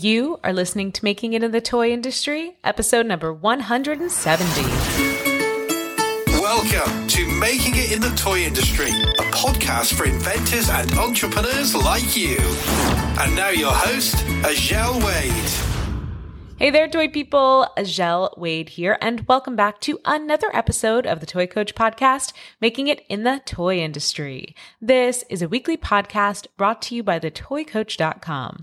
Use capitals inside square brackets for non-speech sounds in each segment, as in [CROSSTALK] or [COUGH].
You are listening to Making It in the Toy Industry, episode number 170. Welcome to Making It in the Toy Industry, a podcast for inventors and entrepreneurs like you. And now your host, Azhelle Wade. Hey there, toy people. Azhelle Wade here, and welcome back to another episode of the Toy Coach Podcast, making it in the toy industry. This is a weekly podcast brought to you by thetoycoach.com.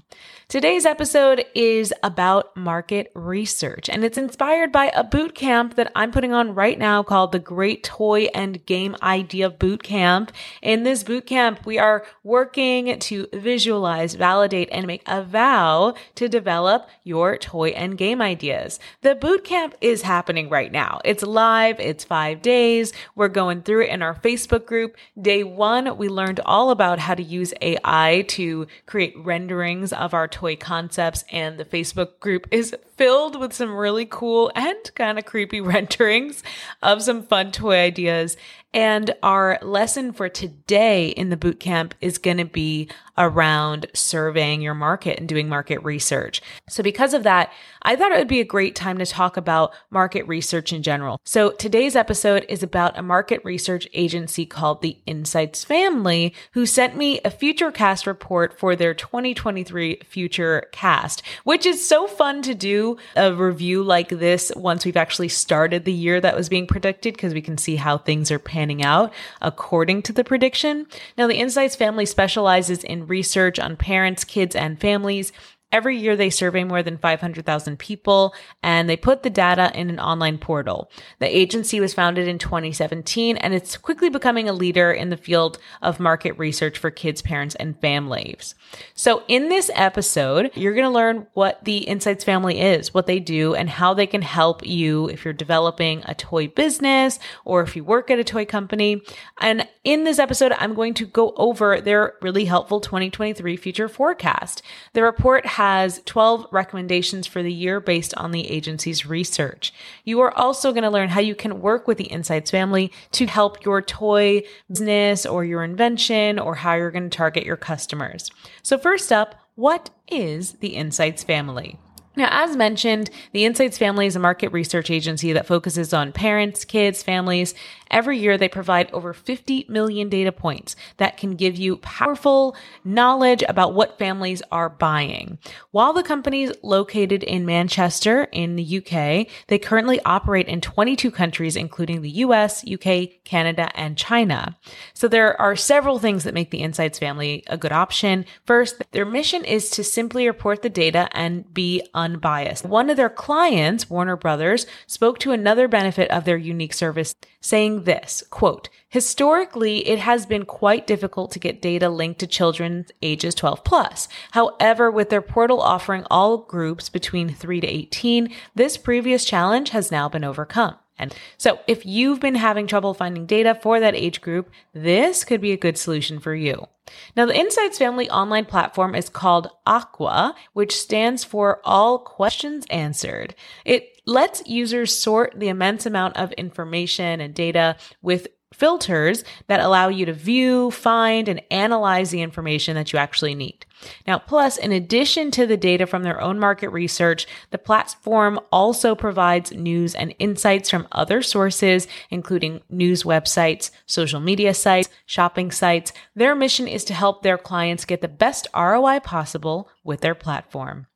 Today's episode is about market research, and it's inspired by a boot camp that I'm putting on right now called the Great Toy and Game Idea Boot Camp. In this boot camp, we are working to visualize, validate, and make a vow to develop your toy and game ideas. The boot camp is happening right now. It's live. It's five days. We're going through it in our Facebook group. Day one, we learned all about how to use AI to create renderings of our toy concepts. And the Facebook group is filled with some really cool and kind of creepy [LAUGHS] renderings of some fun toy ideas. And our lesson for today in the boot camp is going to be around surveying your market and doing market research. So because of that, I thought it would be a great time to talk about market research in general. So today's episode is about a market research agency called the Insights Family who sent me a future cast report for their 2023 future cast, which is so fun to do a review like this once we've actually started the year that was being predicted because we can see how things are out according to the prediction. Now the Insights Family specializes in research on parents, kids, and families Every year they survey more than 500,000 people and they put the data in an online portal. The agency was founded in 2017 and it's quickly becoming a leader in the field of market research for kids, parents, and families. So in this episode, you're going to learn what the Insights family is, what they do, and how they can help you if you're developing a toy business or if you work at a toy company. And in this episode, I'm going to go over their really helpful 2023 future forecast. The report has 12 recommendations for the year based on the agency's research. You are also going to learn how you can work with the Insights family to help your toy business or your invention or how you're going to target your customers. So first up, what is the Insights family? Now, as mentioned, the Insights Family is a market research agency that focuses on parents, kids, families. Every year, they provide over 50 million data points that can give you powerful knowledge about what families are buying. While the company is located in Manchester in the UK, they currently operate in 22 countries, including the US, UK, Canada, and China. So there are several things that make the Insights Family a good option. First, their mission is to simply report the data and be unbiased. One of their clients, Warner Brothers, spoke to another benefit of their unique service, saying this, quote, Historically, it has been quite difficult to get data linked to children ages 12 plus. However, with their portal offering all groups between 3 to 18, this previous challenge has now been overcome. And so if you've been having trouble finding data for that age group, this could be a good solution for you. Now, the Insights Family online platform is called AQUA, which stands for All Questions Answered. It lets users sort the immense amount of information and data with filters that allow you to view, find, and analyze the information that you actually need. Now, plus, in addition to the data from their own market research, the platform also provides news and insights from other sources, including news websites, social media sites, shopping sites. Their mission is to help their clients get the best ROI possible with their platform.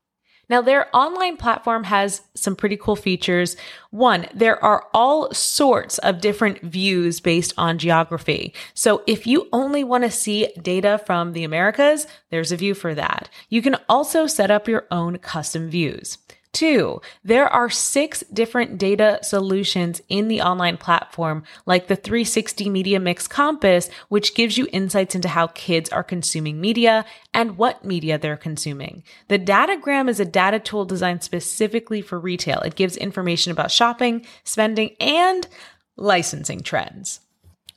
Now, their online platform has some pretty cool features. One, there are all sorts of different views based on geography. So if you only want to see data from the Americas, there's a view for that. You can also set up your own custom views. Two, there are six different data solutions in the online platform, like the 360 Media Mix Compass, which gives you insights into how kids are consuming media and what media they're consuming. The Datagram is a data tool designed specifically for retail. It gives information about shopping, spending, and licensing trends.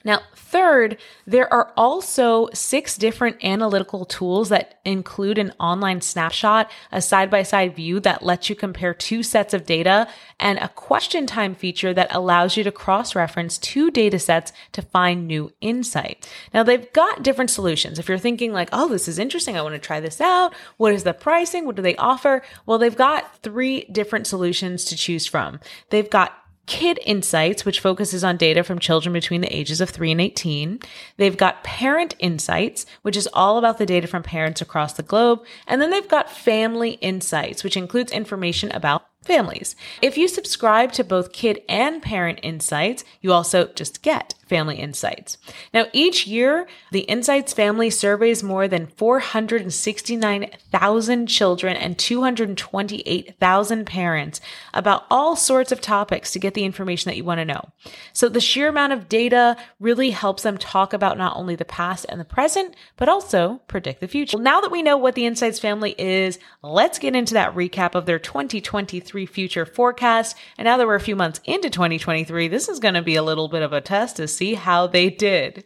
Now, third, there are also six different analytical tools that include an online snapshot, a side by side view that lets you compare two sets of data, and a question time feature that allows you to cross reference two data sets to find new insight. Now, they've got different solutions. If you're thinking like, oh, this is interesting, I want to try this out. What is the pricing? What do they offer? Well, they've got three different solutions to choose from. They've got Kid Insights, which focuses on data from children between the ages of 3 and 18. They've got Parent Insights, which is all about the data from parents across the globe. And then they've got Family Insights, which includes information about families. If you subscribe to both Kid and Parent Insights, you also just get Family Insights. Now, each year, the Insights family surveys more than 469,000 children and 228,000 parents about all sorts of topics to get the information that you want to know. So the sheer amount of data really helps them talk about not only the past and the present, but also predict the future. Well, now that we know what the Insights family is, let's get into that recap of their 2023 future forecast. And now that we're a few months into 2023, this is going to be a little bit of a test to see how they did.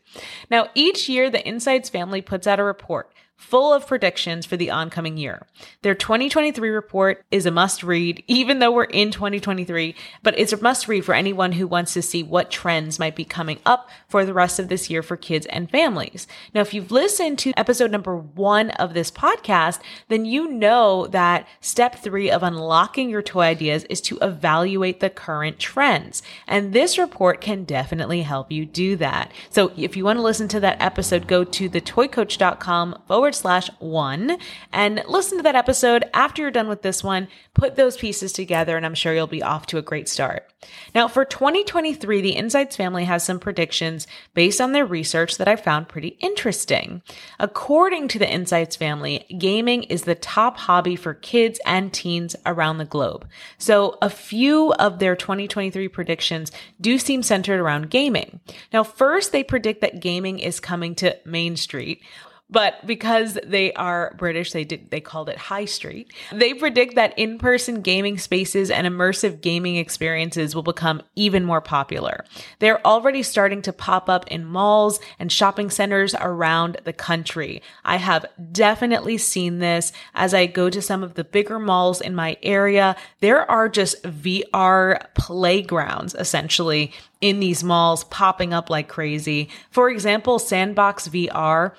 Now, each year, the Insights family puts out a report full of predictions for the oncoming year. Their 2023 report is a must read, [LAUGHS] even though we're in 2023, but it's a must read for anyone who wants to see what trends might be coming up for the rest of this year for kids and families. Now, if you've listened to episode number one of this podcast, then you know that step three of unlocking your toy ideas is to evaluate the current trends. And this report can definitely help you do that. So if you want to listen to that episode, go to thetoycoach.com forward forward slash one and listen to that episode after you're done with this one. Put those pieces together, and I'm sure you'll be off to a great start. Now, for 2023, the Insights family has some predictions based on their research that I found pretty interesting. According to the Insights family, gaming is the top hobby for kids and teens around the globe. So, a few of their 2023 predictions do seem centered around gaming. Now, first, they predict that gaming is coming to Main Street but because they are British, they did they called it High Street. They predict that in-person gaming spaces and immersive gaming experiences will become even more popular. They're already starting to pop up in malls and shopping centers around the country. I have definitely seen this as I go to some of the bigger malls in my area. There are just VR playgrounds essentially in these malls popping up like crazy. For example, Sandbox VR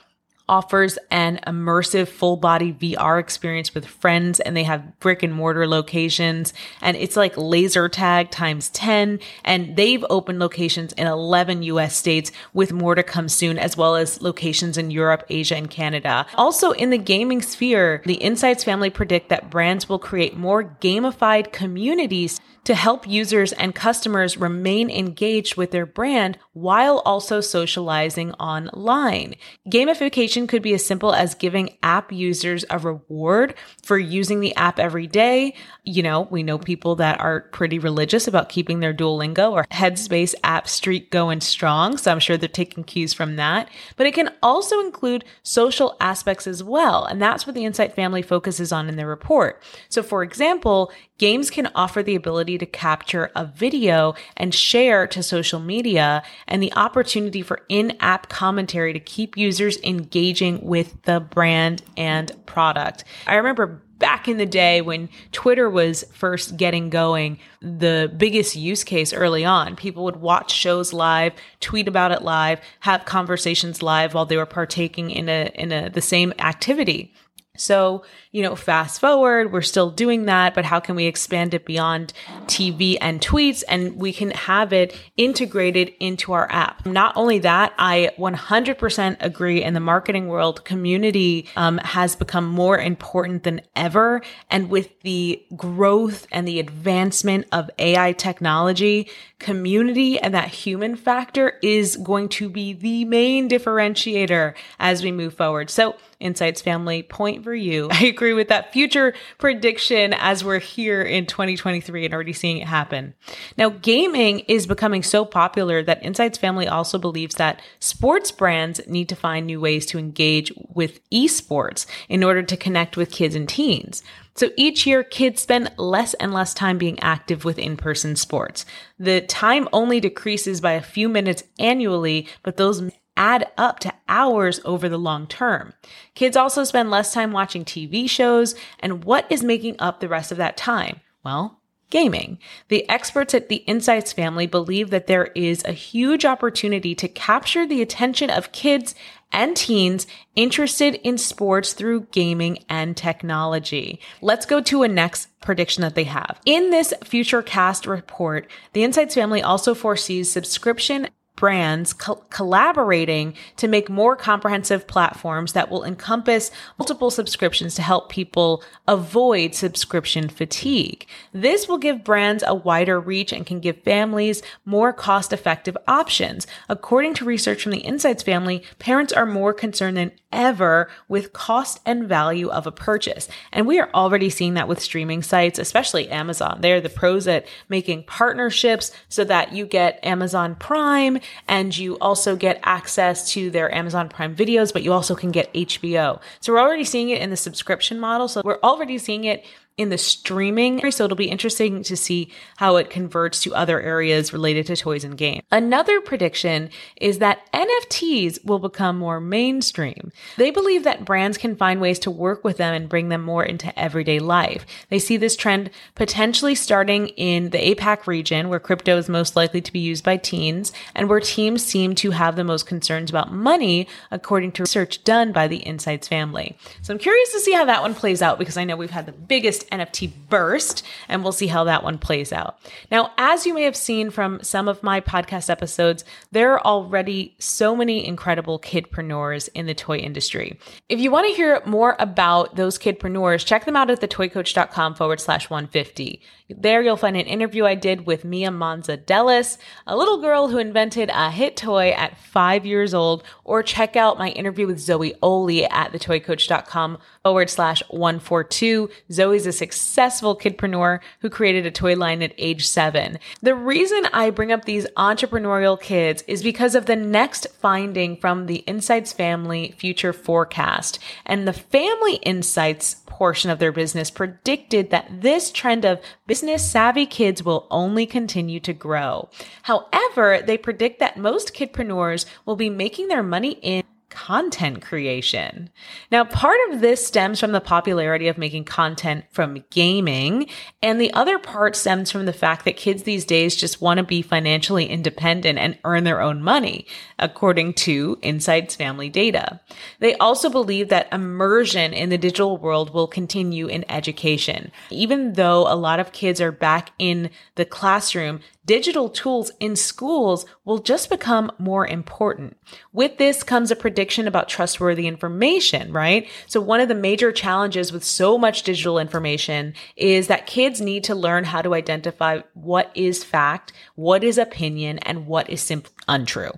offers an immersive full body VR experience with friends and they have brick and mortar locations and it's like laser tag times 10 and they've opened locations in 11 US states with more to come soon as well as locations in Europe, Asia and Canada. Also in the gaming sphere, the Insights family predict that brands will create more gamified communities to help users and customers remain engaged with their brand while also socializing online. Gamification could be as simple as giving app users a reward for using the app every day. You know, we know people that are pretty religious about keeping their Duolingo or Headspace app streak going strong. So I'm sure they're taking cues from that. But it can also include social aspects as well. And that's what the Insight family focuses on in their report. So for example, games can offer the ability to capture a video and share to social media and the opportunity for in-app commentary to keep users engaging with the brand and product. I remember back in the day when Twitter was first getting going, the biggest use case early on, people would watch shows live, tweet about it live, have conversations live while they were partaking in a in a the same activity. So, you know, fast forward, we're still doing that, but how can we expand it beyond TV and tweets and we can have it integrated into our app? Not only that, I 100% agree in the marketing world, community um, has become more important than ever. And with the growth and the advancement of AI technology, community and that human factor is going to be the main differentiator as we move forward. So, Insights family, point for you. [LAUGHS] I agree with that future prediction as we're here in 2023 and already seeing it happen. Now, gaming is becoming so popular that Insights family also believes that sports brands need to find new ways to engage with esports in order to connect with kids and teens. So each year, kids spend less and less time being active with in-person sports. The time only decreases by a few minutes annually, but those add up to hours over the long term. Kids also spend less time watching TV shows, and what is making up the rest of that time? Well, gaming. The experts at the Insights family believe that there is a huge opportunity to capture the attention of kids and teens interested in sports through gaming and technology. Let's go to a next prediction that they have. In this Futurecast report, the Insights family also foresees subscription brands co- collaborating to make more comprehensive platforms that will encompass multiple subscriptions to help people avoid subscription fatigue. This will give brands a wider reach and can give families more cost effective options. According to research from the Insights family, parents are more concerned than ever with cost and value of a purchase. And we are already seeing that with streaming sites, especially Amazon. They're the pros at making partnerships so that you get Amazon Prime and you also get access to their Amazon Prime videos, but you also can get HBO. So we're already seeing it in the subscription model. So we're already seeing it in the streaming. So it'll be interesting to see how it converts to other areas related to toys and games. Another prediction is that NFTs will become more mainstream. They believe that brands can find ways to work with them and bring them more into everyday life. They see this trend potentially starting in the APAC region where crypto is most likely to be used by teens and where teams seem to have the most concerns about money according to research done by the Insights family. So I'm curious to see how that one plays out because I know we've had the biggest NFT burst, and we'll see how that one plays out. Now, as you may have seen from some of my podcast episodes, there are already so many incredible kidpreneurs in the toy industry. If you want to hear more about those kidpreneurs, check them out at thetoycoach.com forward slash 150. There you'll find an interview I did with Mia Manza Delis, a little girl who invented a hit toy at five years old, or check out my interview with Zoe Oli at thetoycoach.com forward slash 142. Zoe's a successful kidpreneur who created a toy line at age seven. The reason I bring up these entrepreneurial kids is because of the next finding from the Insights Family Future Forecast. And the Family Insights portion of their business predicted that this trend of business savvy kids will only continue to grow. However, they predict that most kidpreneurs will be making their money in content creation. Now, part of this stems from the popularity of making content from gaming, and the other part stems from the fact that kids these days just want to be financially independent and earn their own money, according to Insights Family data. They also believe that immersion in the digital world will continue in education. Even though a lot of kids are back in the classroom, digital tools in schools will just become more important. With this comes a prediction about trustworthy information, right? So one of the major challenges with so much digital information is that kids need to learn how to identify what is fact, what is opinion, and what is simply untrue.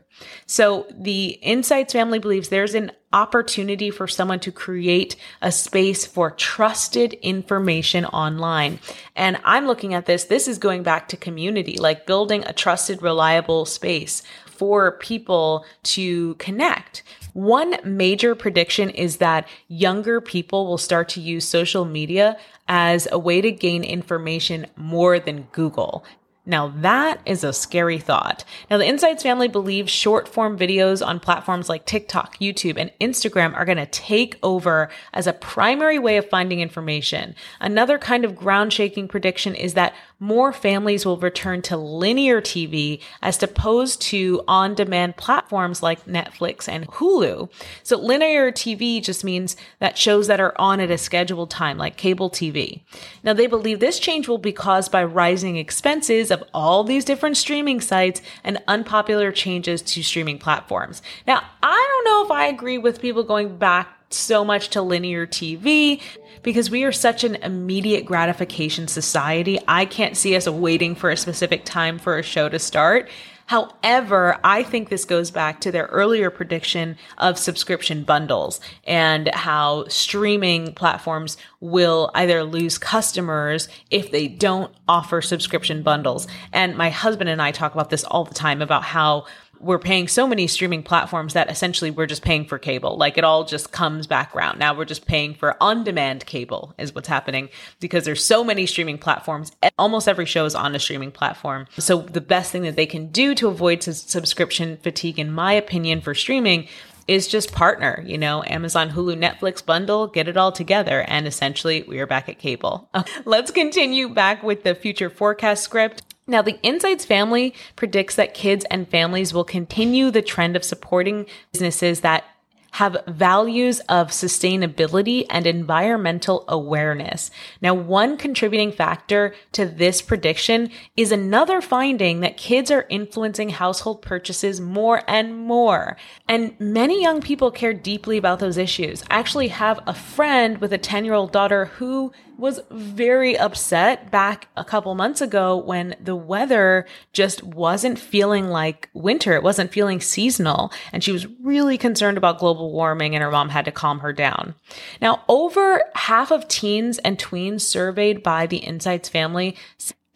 So the Insights family believes there's an opportunity for someone to create a space for trusted information online. And I'm looking at this, this is going back to community, like building a trusted, reliable space for people to connect. One major prediction is that younger people will start to use social media as a way to gain information more than Google. Now that is a scary thought. Now the Insights family believes short form videos on platforms like TikTok, YouTube, and Instagram are going to take over as a primary way of finding information. Another kind of ground shaking prediction is that more families will return to linear TV as opposed to on demand platforms like Netflix and Hulu. So linear TV just means that shows that are on at a scheduled time, like cable TV. Now they believe this change will be caused by rising expenses of all these different streaming sites and unpopular changes to streaming platforms. Now, I don't know if I agree with people going back so much to linear TV because we are such an immediate gratification society. I can't see us waiting for a specific time for a show to start. However, I think this goes back to their earlier prediction of subscription bundles and how streaming platforms will either lose customers if they don't offer subscription bundles. And my husband and I talk about this all the time about how we're paying so many streaming platforms that essentially we're just paying for cable. Like it all just comes back around. Now we're just paying for on demand cable is what's happening because there's so many streaming platforms. Almost every show is on a streaming platform. So the best thing that they can do to avoid subscription fatigue, in my opinion, for streaming is just partner, you know, Amazon, Hulu, Netflix bundle, get it all together. And essentially we are back at cable. [LAUGHS] Let's continue back with the future forecast script. Now, the Insights family predicts that kids and families will continue the trend of supporting businesses that have values of sustainability and environmental awareness. Now, one contributing factor to this prediction is another finding that kids are influencing household purchases more and more. And many young people care deeply about those issues. I actually have a friend with a 10 year old daughter who was very upset back a couple months ago when the weather just wasn't feeling like winter. It wasn't feeling seasonal. And she was really concerned about global warming and her mom had to calm her down. Now, over half of teens and tweens surveyed by the Insights family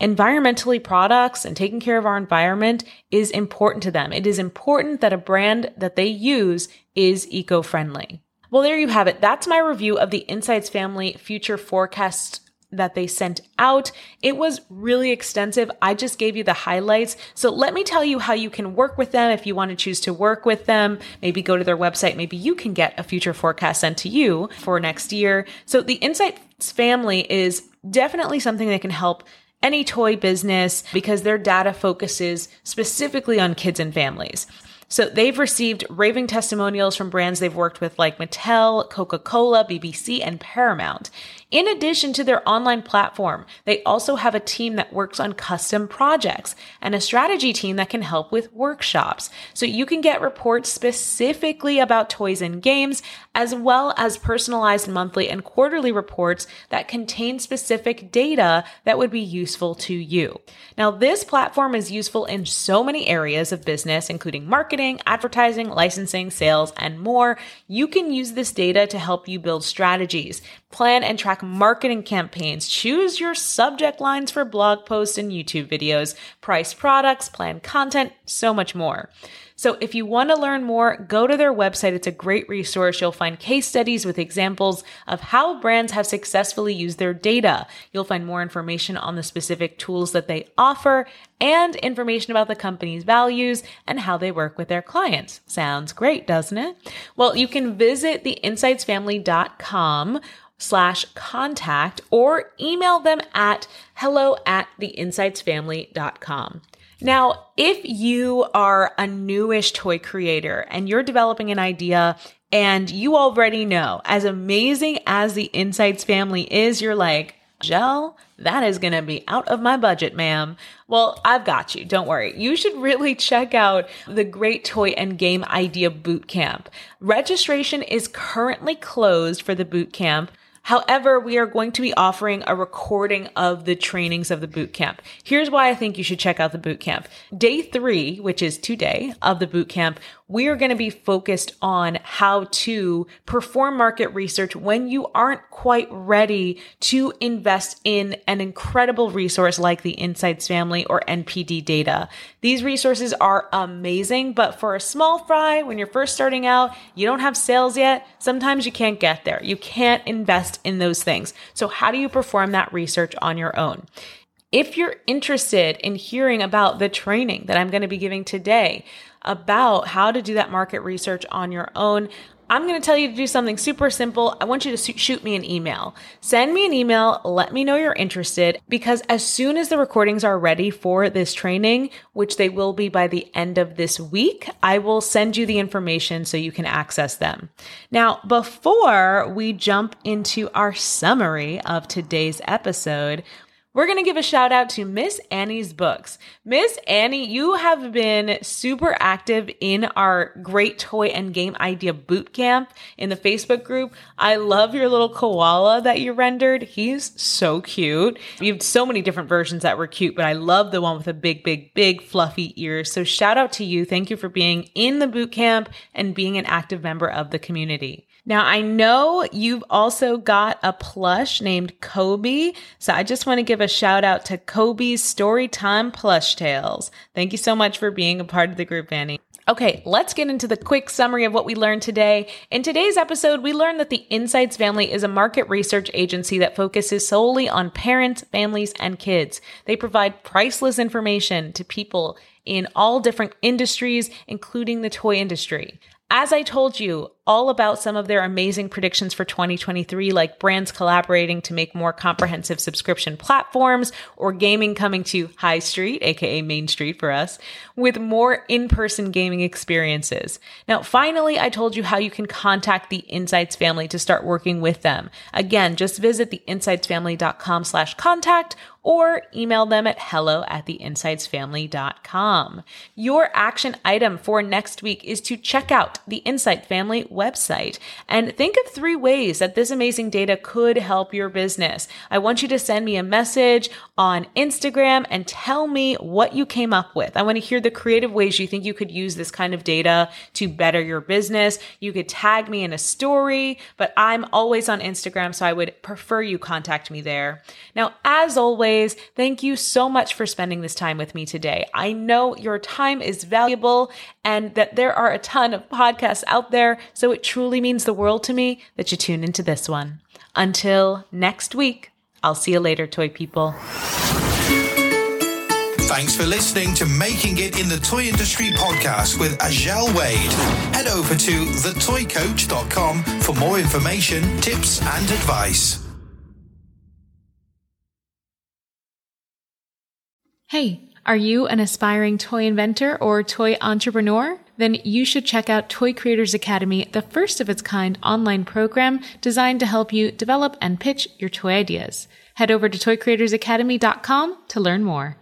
environmentally products and taking care of our environment is important to them. It is important that a brand that they use is eco-friendly. Well, there you have it. That's my review of the Insights Family future forecasts that they sent out. It was really extensive. I just gave you the highlights. So let me tell you how you can work with them if you want to choose to work with them. Maybe go to their website. Maybe you can get a future forecast sent to you for next year. So the Insights family is definitely something that can help any toy business because their data focuses specifically on kids and families. So they've received raving testimonials from brands they've worked with like Mattel, Coca-Cola, BBC, and Paramount. In addition to their online platform, they also have a team that works on custom projects and a strategy team that can help with workshops. So you can get reports specifically about toys and games, as well as personalized monthly and quarterly reports that contain specific data that would be useful to you. Now, this platform is useful in so many areas of business, including marketing, advertising, licensing, sales, and more. You can use this data to help you build strategies, plan and track marketing campaigns, choose your subject lines for blog posts and YouTube videos, price products, plan content, so much more. So if you want to learn more, go to their website. It's a great resource. You'll find case studies with examples of how brands have successfully used their data. You'll find more information on the specific tools that they offer and information about the company's values and how they work with their clients. Sounds great, doesn't it? Well, you can visit the insightsfamily.com slash contact or email them at hello at theinsightsfamily.com. Now, if you are a newish toy creator and you're developing an idea and you already know, as amazing as the Insights family is, you're like, Gel, that is going to be out of my budget, ma'am. Well, I've got you. Don't worry. You should really check out the Great Toy and Game Idea Bootcamp. Registration is currently closed for the bootcamp However, we are going to be offering a recording of the trainings of the boot camp. Here's why I think you should check out the boot camp. Day three, which is today of the boot camp, we are going to be focused on how to perform market research when you aren't quite ready to invest in an incredible resource like the Insights Family or NPD data. These resources are amazing, but for a small fry, when you're first starting out, you don't have sales yet, sometimes you can't get there. You can't invest in those things. So how do you perform that research on your own? If you're interested in hearing about the training that I'm going to be giving today about how to do that market research on your own, I'm going to tell you to do something super simple. I want you to shoot me an email. Send me an email. Let me know you're interested because as soon as the recordings are ready for this training, which they will be by the end of this week, I will send you the information so you can access them. Now, before we jump into our summary of today's episode, we're going to give a shout out to Miss Annie's books. Miss Annie, you have been super active in our great toy and game idea boot camp in the Facebook group. I love your little koala that you rendered. He's so cute. You have so many different versions that were cute, but I love the one with the big, big, big fluffy ears. So shout out to you. Thank you for being in the boot camp and being an active member of the community. Now, I know you've also got a plush named Kobe. So I just want to give a shout out to Kobe's Storytime Plush Tales. Thank you so much for being a part of the group, Annie. Okay, let's get into the quick summary of what we learned today. In today's episode, we learned that the Insights Family is a market research agency that focuses solely on parents, families, and kids. They provide priceless information to people in all different industries, including the toy industry. As I told you, all about some of their amazing predictions for 2023, like brands collaborating to make more comprehensive subscription platforms or gaming coming to High Street, aka Main Street for us, with more in-person gaming experiences. Now, finally, I told you how you can contact the Insights family to start working with them. Again, just visit theinsightsfamily.com slash contact or email them at hello at theinsightsfamily.com. Your action item for next week is to check out the Insight Family website and think of three ways that this amazing data could help your business. I want you to send me a message on Instagram and tell me what you came up with. I want to hear the creative ways you think you could use this kind of data to better your business. You could tag me in a story, but I'm always on Instagram, so I would prefer you contact me there. Now, as always, thank you so much for spending this time with me today. I know your time is valuable and that there are a ton of podcasts out there, so it truly means the world to me that you tune into this one. Until next week, I'll see you later, toy people. Thanks for listening to Making It in the Toy Industry podcast with Azhelle Wade. Head over to thetoycoach.com for more information, tips, and advice. Hey, are you an aspiring toy inventor or toy entrepreneur? Then you should check out Toy Creators Academy, the first of its kind online program designed to help you develop and pitch your toy ideas. Head over to toycreatorsacademy.com to learn more.